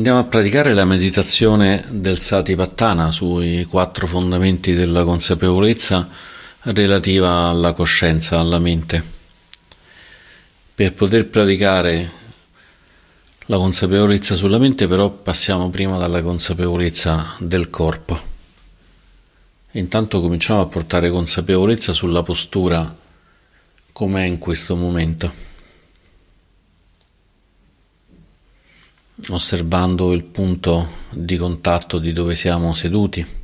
Andiamo a praticare la meditazione del Satipattana sui quattro fondamenti della consapevolezza relativa alla coscienza, alla mente. Per poter praticare la consapevolezza sulla mente però passiamo prima dalla consapevolezza del corpo. Intanto cominciamo a portare consapevolezza sulla postura com'è in questo momento. Osservando il punto di contatto di dove siamo seduti.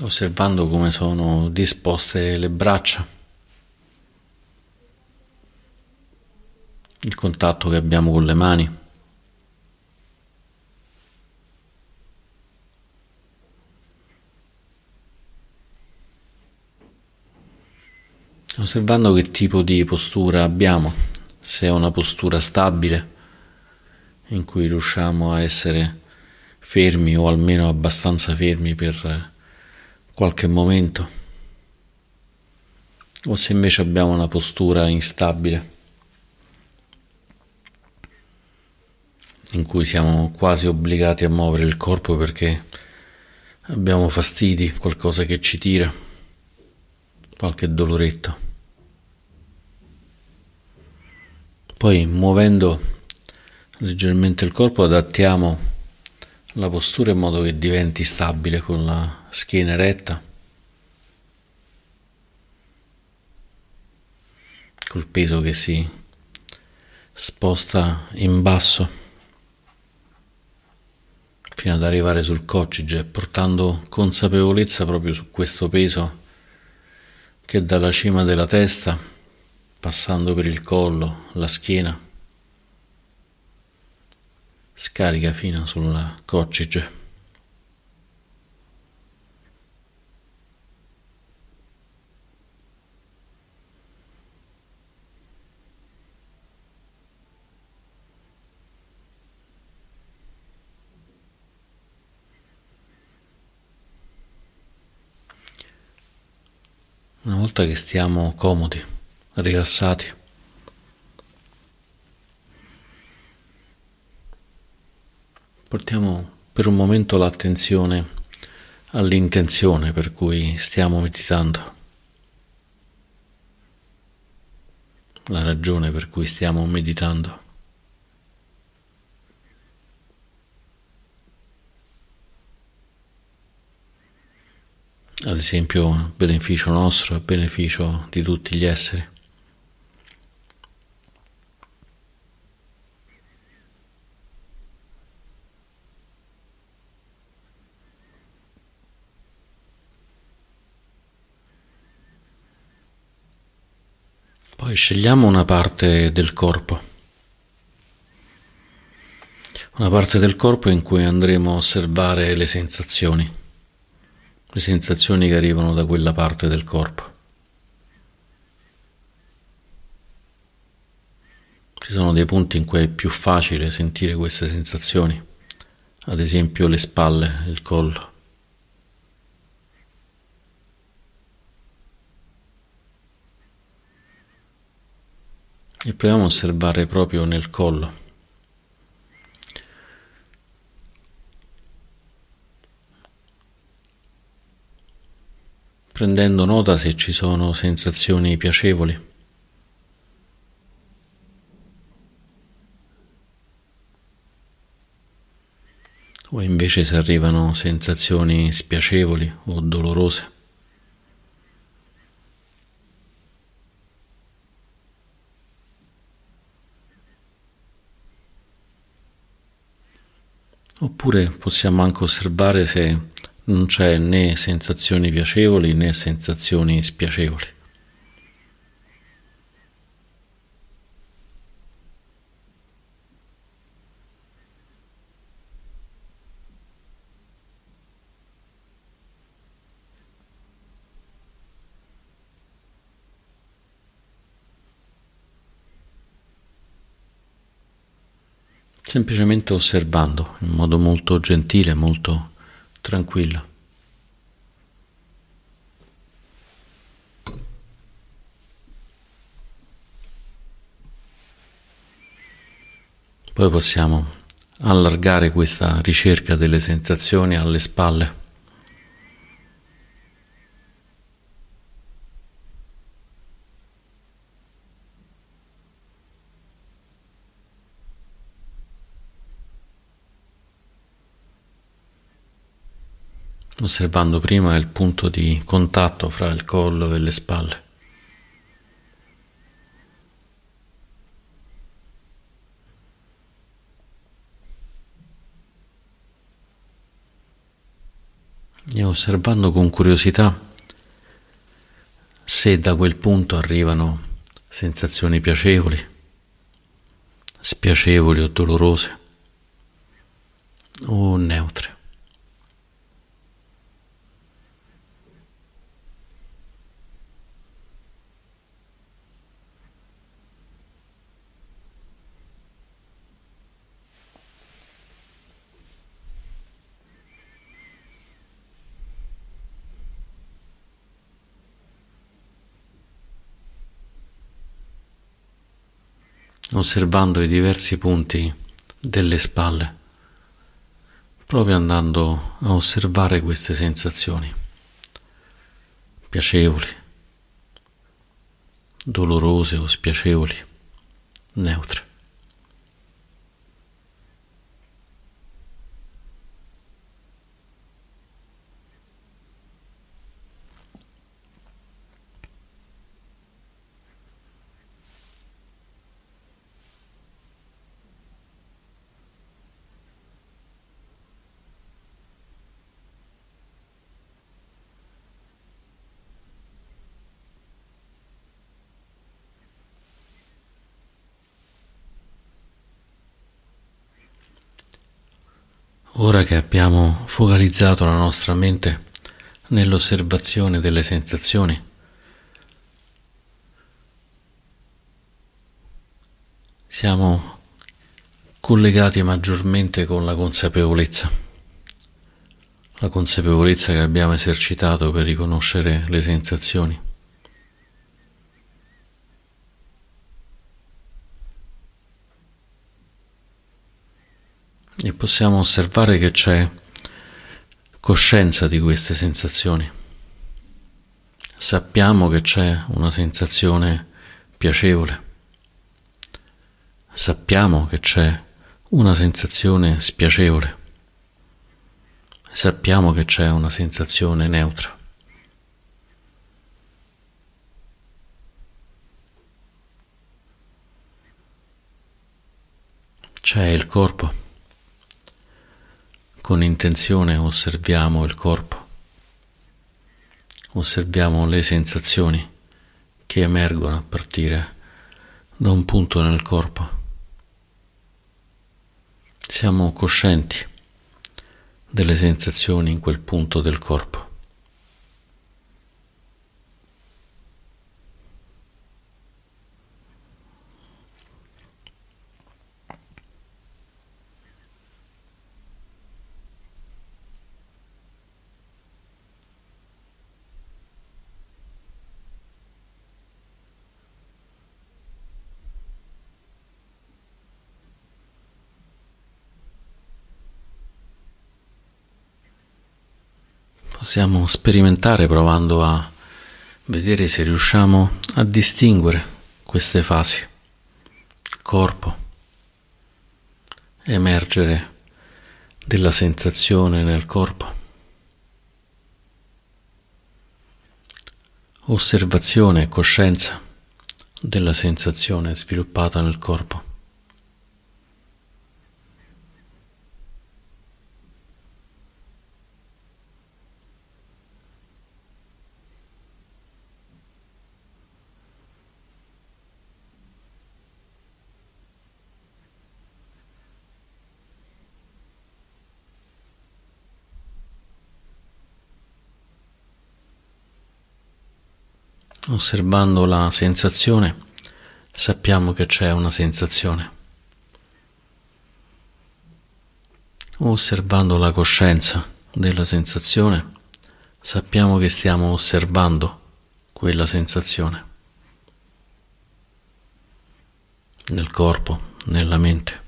osservando come sono disposte le braccia, il contatto che abbiamo con le mani. Osservando che tipo di postura abbiamo, se è una postura stabile in cui riusciamo a essere fermi o almeno abbastanza fermi per qualche momento, o se invece abbiamo una postura instabile in cui siamo quasi obbligati a muovere il corpo perché abbiamo fastidi, qualcosa che ci tira, qualche doloretto. Poi muovendo leggermente il corpo adattiamo la postura in modo che diventi stabile con la schiena eretta, col peso che si sposta in basso fino ad arrivare sul coccige, portando consapevolezza proprio su questo peso che dalla cima della testa passando per il collo, la schiena, scarica fino sulla coccige. Una volta che stiamo comodi, rilassati. Portiamo per un momento l'attenzione all'intenzione per cui stiamo meditando, la ragione per cui stiamo meditando. Ad esempio, a beneficio nostro, a beneficio di tutti gli esseri. Poi scegliamo una parte del corpo, una parte del corpo in cui andremo a osservare le sensazioni, le sensazioni che arrivano da quella parte del corpo. Ci sono dei punti in cui è più facile sentire queste sensazioni, ad esempio le spalle, il collo. E proviamo a osservare proprio nel collo. Prendendo nota se ci sono sensazioni piacevoli. o invece se arrivano sensazioni spiacevoli o dolorose. Oppure possiamo anche osservare se non c'è né sensazioni piacevoli né sensazioni spiacevoli. semplicemente osservando in modo molto gentile, molto tranquillo. Poi possiamo allargare questa ricerca delle sensazioni alle spalle. Osservando prima il punto di contatto fra il collo e le spalle. E osservando con curiosità se da quel punto arrivano sensazioni piacevoli, spiacevoli o dolorose o neutre. Osservando i diversi punti delle spalle, proprio andando a osservare queste sensazioni piacevoli, dolorose o spiacevoli, neutre. Ora che abbiamo focalizzato la nostra mente nell'osservazione delle sensazioni, siamo collegati maggiormente con la consapevolezza, la consapevolezza che abbiamo esercitato per riconoscere le sensazioni. e possiamo osservare che c'è coscienza di queste sensazioni. Sappiamo che c'è una sensazione piacevole. Sappiamo che c'è una sensazione spiacevole. Sappiamo che c'è una sensazione neutra. C'è il corpo. Con intenzione osserviamo il corpo, osserviamo le sensazioni che emergono a partire da un punto nel corpo. Siamo coscienti delle sensazioni in quel punto del corpo. Possiamo sperimentare provando a vedere se riusciamo a distinguere queste fasi. Corpo, emergere della sensazione nel corpo. Osservazione e coscienza della sensazione sviluppata nel corpo. Osservando la sensazione sappiamo che c'è una sensazione. Osservando la coscienza della sensazione sappiamo che stiamo osservando quella sensazione nel corpo, nella mente.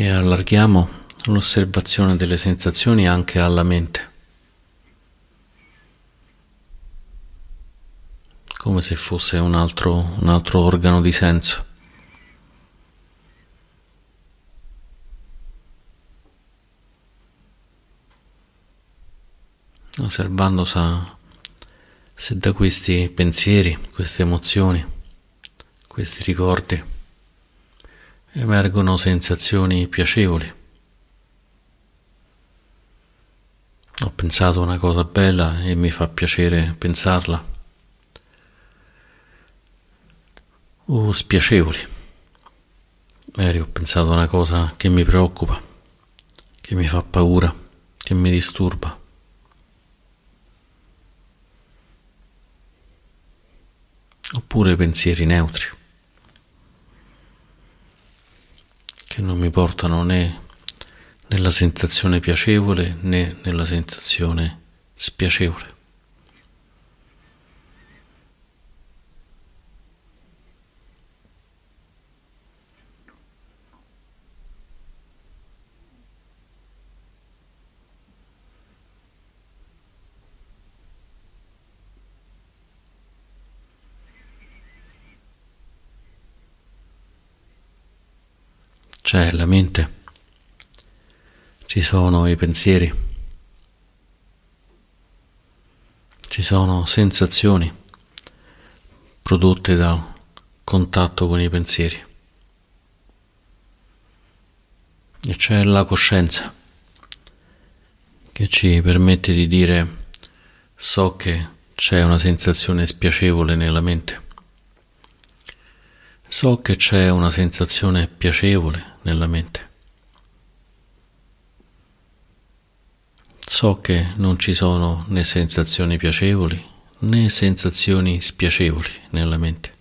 E allarghiamo l'osservazione delle sensazioni anche alla mente, come se fosse un altro, un altro organo di senso. osservando sa, se da questi pensieri, queste emozioni, questi ricordi emergono sensazioni piacevoli. Ho pensato una cosa bella e mi fa piacere pensarla. O spiacevoli. Magari ho pensato una cosa che mi preoccupa, che mi fa paura, che mi disturba. oppure pensieri neutri che non mi portano né nella sensazione piacevole né nella sensazione spiacevole. C'è la mente, ci sono i pensieri, ci sono sensazioni prodotte dal contatto con i pensieri. E c'è la coscienza che ci permette di dire so che c'è una sensazione spiacevole nella mente. So che c'è una sensazione piacevole nella mente. So che non ci sono né sensazioni piacevoli né sensazioni spiacevoli nella mente.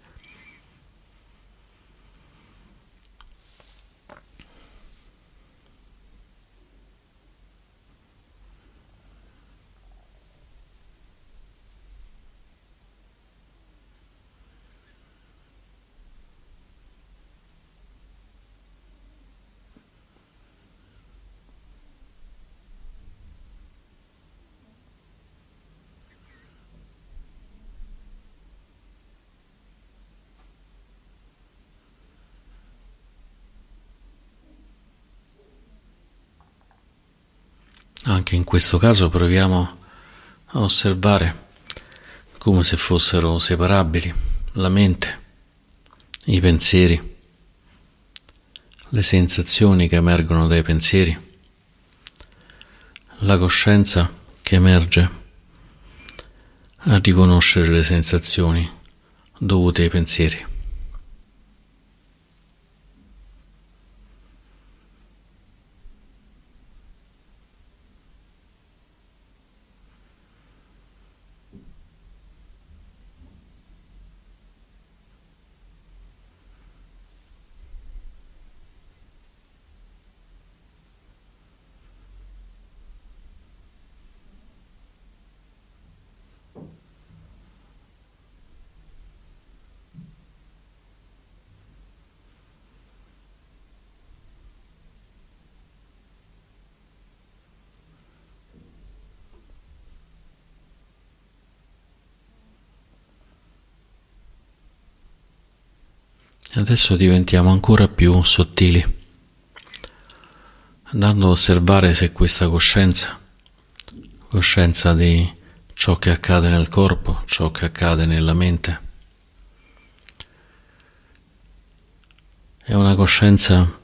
Anche in questo caso proviamo a osservare come se fossero separabili la mente, i pensieri, le sensazioni che emergono dai pensieri, la coscienza che emerge a riconoscere le sensazioni dovute ai pensieri. Adesso diventiamo ancora più sottili, andando a osservare se questa coscienza, coscienza di ciò che accade nel corpo, ciò che accade nella mente, è una coscienza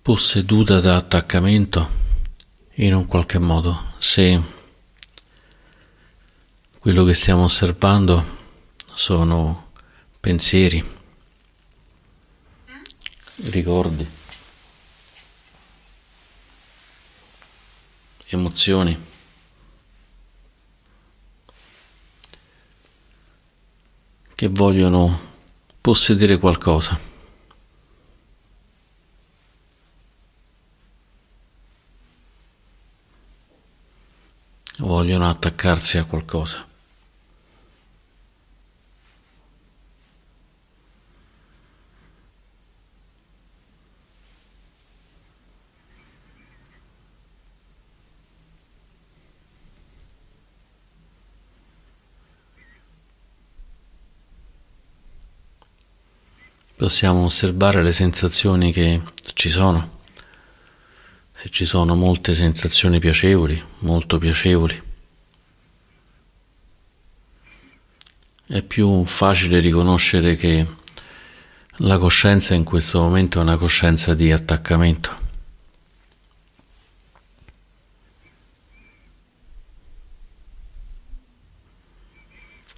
posseduta da attaccamento in un qualche modo, se quello che stiamo osservando sono pensieri, ricordi, emozioni. che vogliono possedere qualcosa. Vogliono attaccarsi a qualcosa. Possiamo osservare le sensazioni che ci sono, se ci sono molte sensazioni piacevoli, molto piacevoli. È più facile riconoscere che la coscienza in questo momento è una coscienza di attaccamento.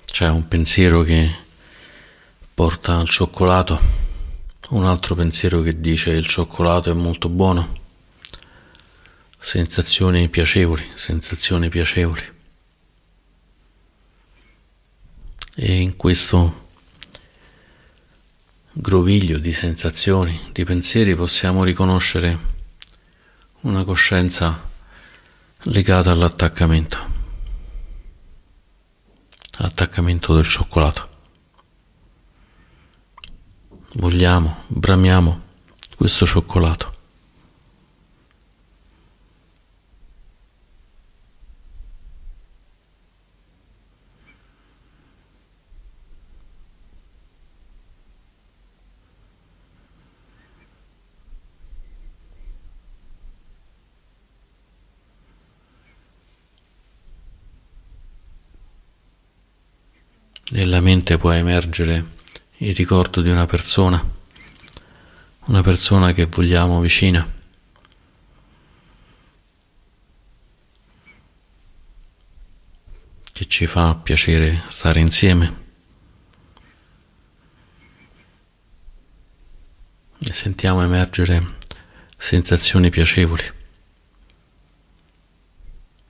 C'è un pensiero che porta al cioccolato, un altro pensiero che dice il cioccolato è molto buono, sensazioni piacevoli, sensazioni piacevoli. E in questo groviglio di sensazioni, di pensieri possiamo riconoscere una coscienza legata all'attaccamento attaccamento del cioccolato. Vogliamo, bramiamo questo cioccolato. Nella mente può emergere il ricordo di una persona, una persona che vogliamo vicina. che ci fa piacere stare insieme. E sentiamo emergere sensazioni piacevoli.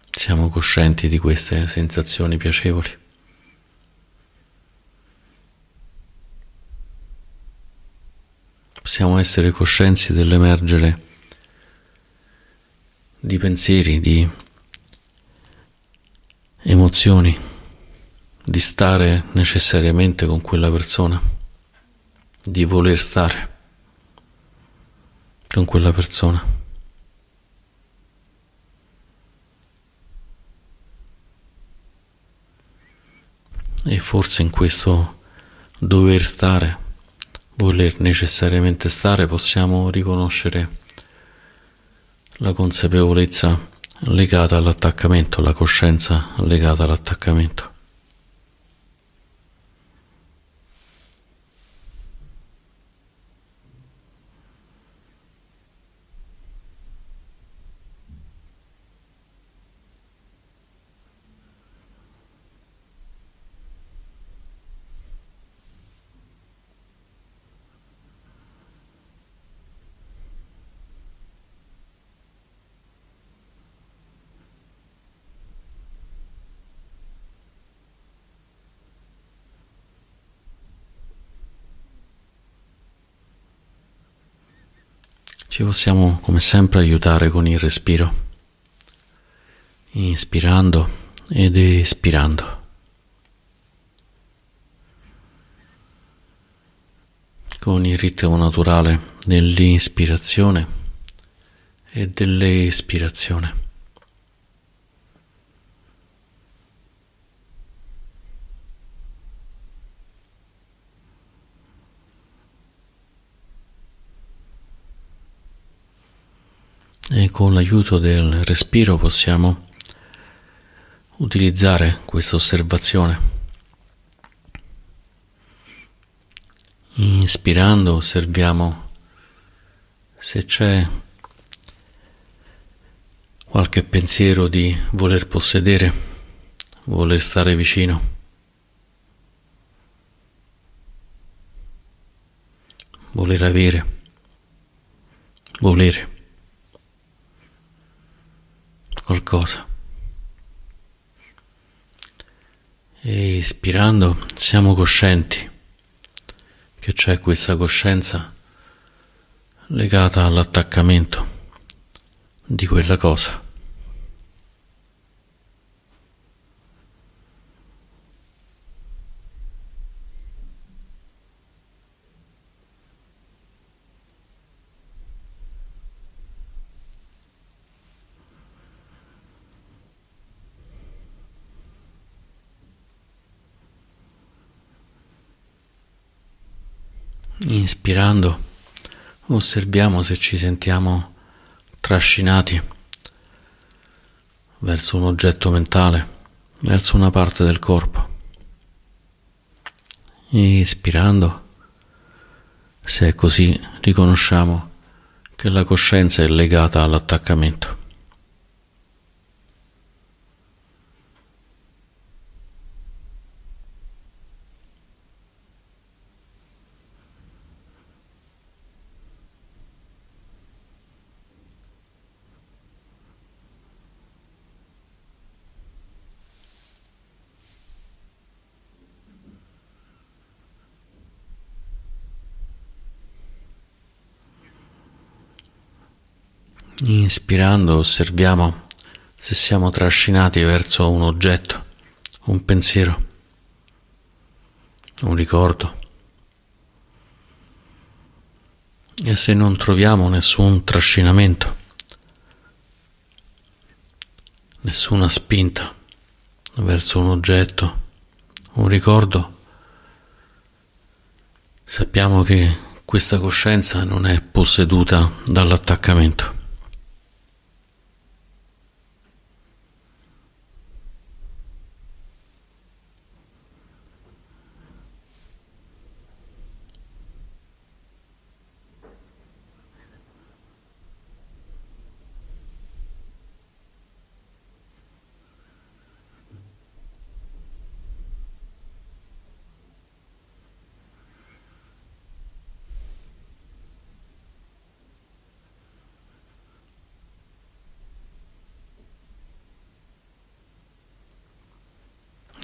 Siamo coscienti di queste sensazioni piacevoli. Possiamo essere coscienti dell'emergere di pensieri, di emozioni, di stare necessariamente con quella persona, di voler stare con quella persona. E forse in questo dover stare voler necessariamente stare possiamo riconoscere la consapevolezza legata all'attaccamento, la coscienza legata all'attaccamento. Ci possiamo come sempre aiutare con il respiro, inspirando ed espirando. Con il ritmo naturale dell'inspirazione e dell'espirazione. E con l'aiuto del respiro possiamo utilizzare questa osservazione. Inspirando osserviamo se c'è qualche pensiero di voler possedere, voler stare vicino. Voler avere, volere. Qualcosa. E ispirando siamo coscienti che c'è questa coscienza legata all'attaccamento di quella cosa. Inspirando, osserviamo se ci sentiamo trascinati verso un oggetto mentale, verso una parte del corpo. Ispirando, se è così, riconosciamo che la coscienza è legata all'attaccamento. Inspirando osserviamo se siamo trascinati verso un oggetto, un pensiero, un ricordo. E se non troviamo nessun trascinamento, nessuna spinta verso un oggetto, un ricordo, sappiamo che questa coscienza non è posseduta dall'attaccamento.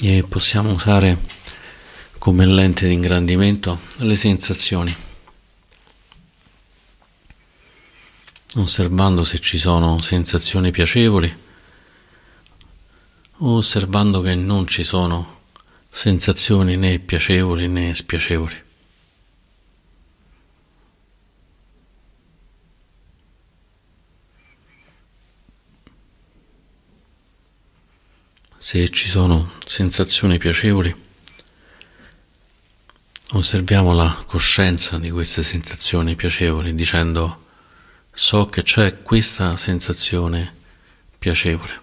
E possiamo usare come lente di ingrandimento le sensazioni, osservando se ci sono sensazioni piacevoli o osservando che non ci sono sensazioni né piacevoli né spiacevoli. Se ci sono sensazioni piacevoli, osserviamo la coscienza di queste sensazioni piacevoli dicendo so che c'è questa sensazione piacevole.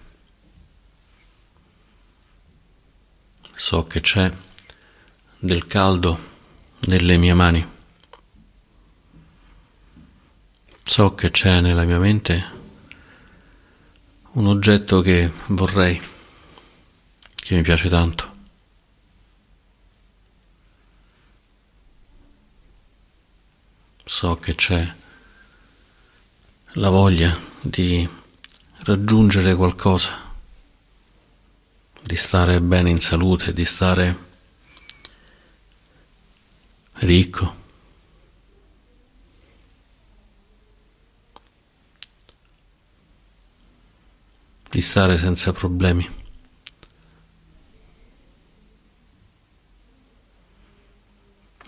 So che c'è del caldo nelle mie mani. So che c'è nella mia mente un oggetto che vorrei che mi piace tanto. So che c'è la voglia di raggiungere qualcosa, di stare bene in salute, di stare ricco. di stare senza problemi.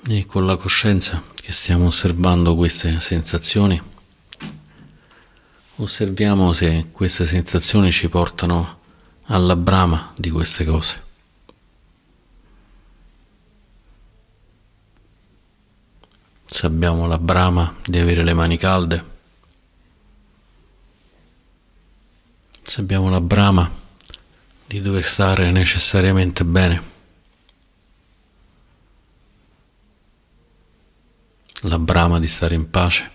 E con la coscienza che stiamo osservando queste sensazioni, osserviamo se queste sensazioni ci portano alla brama di queste cose. Se abbiamo la brama di avere le mani calde, se abbiamo la brama di dover stare necessariamente bene. La brama di stare in pace,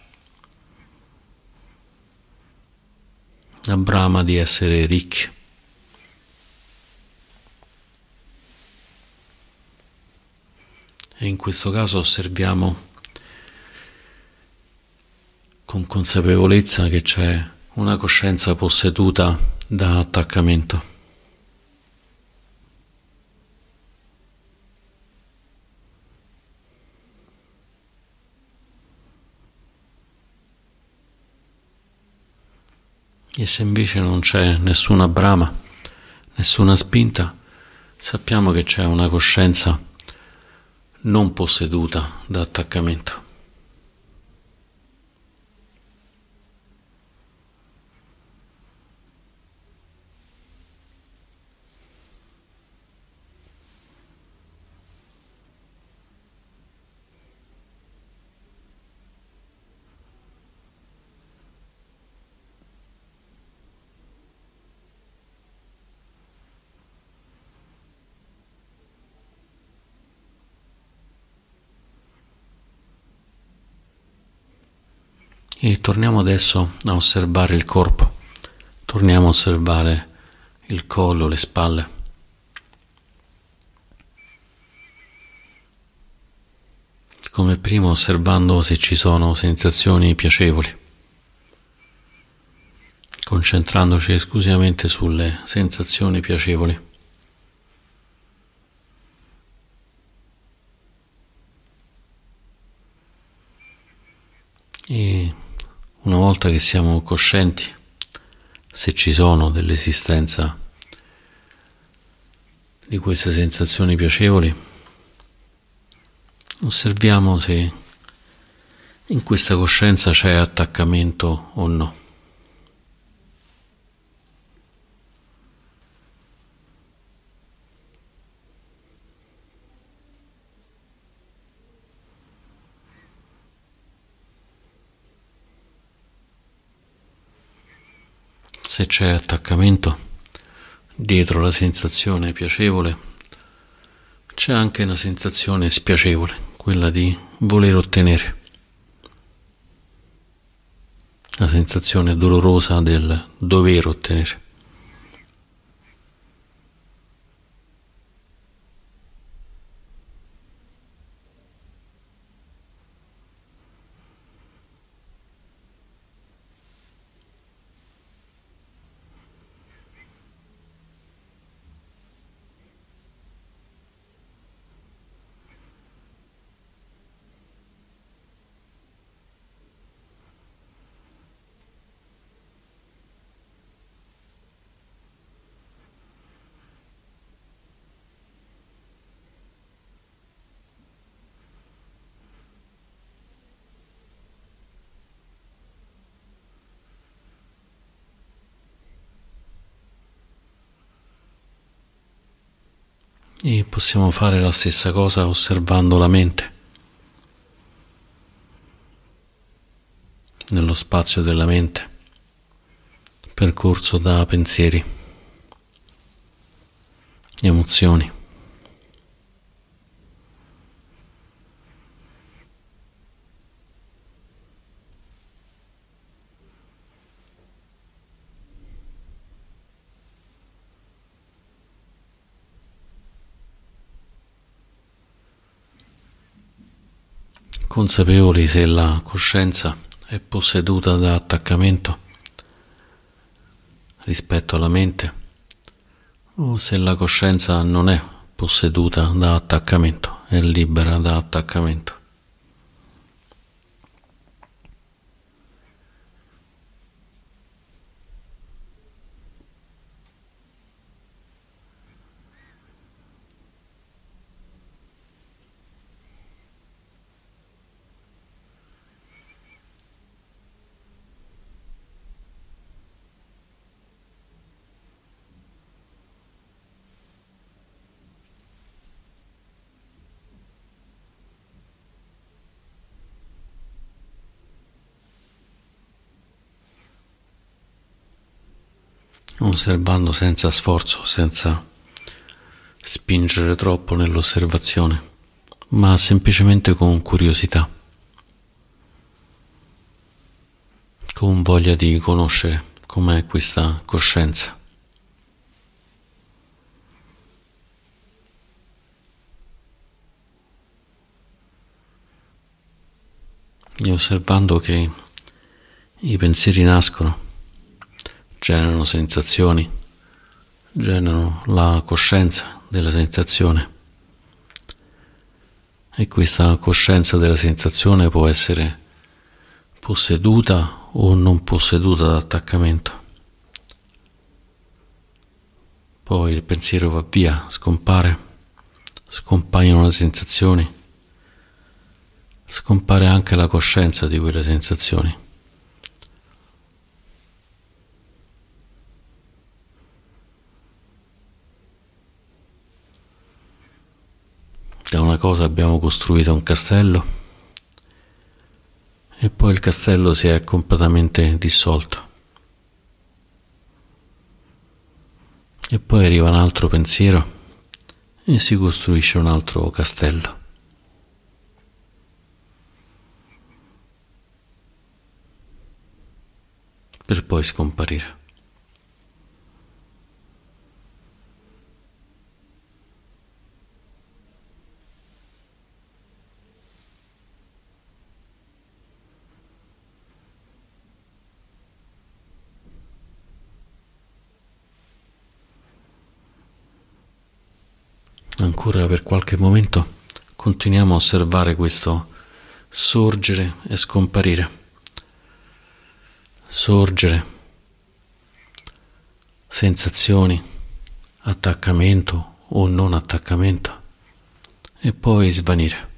la brama di essere ricchi. E in questo caso osserviamo con consapevolezza che c'è una coscienza posseduta da attaccamento. E se invece non c'è nessuna brama, nessuna spinta, sappiamo che c'è una coscienza non posseduta da attaccamento. E torniamo adesso a osservare il corpo, torniamo a osservare il collo, le spalle. Come prima osservando se ci sono sensazioni piacevoli, concentrandoci esclusivamente sulle sensazioni piacevoli. E una volta che siamo coscienti, se ci sono dell'esistenza di queste sensazioni piacevoli, osserviamo se in questa coscienza c'è attaccamento o no. Se c'è attaccamento, dietro la sensazione piacevole, c'è anche una sensazione spiacevole, quella di voler ottenere. La sensazione dolorosa del dover ottenere. E possiamo fare la stessa cosa osservando la mente. Nello spazio della mente, percorso da pensieri, emozioni. Consapevoli se la coscienza è posseduta da attaccamento rispetto alla mente o se la coscienza non è posseduta da attaccamento, è libera da attaccamento. Osservando senza sforzo, senza spingere troppo nell'osservazione, ma semplicemente con curiosità, con voglia di conoscere com'è questa coscienza. E osservando che i pensieri nascono generano sensazioni, generano la coscienza della sensazione. E questa coscienza della sensazione può essere posseduta o non posseduta da attaccamento. Poi il pensiero va via, scompare, scompaiono le sensazioni, scompare anche la coscienza di quelle sensazioni. Da una cosa abbiamo costruito un castello e poi il castello si è completamente dissolto. E poi arriva un altro pensiero e si costruisce un altro castello. per poi scomparire. Ancora per qualche momento continuiamo a osservare questo sorgere e scomparire. Sorgere, sensazioni, attaccamento o non attaccamento e poi svanire.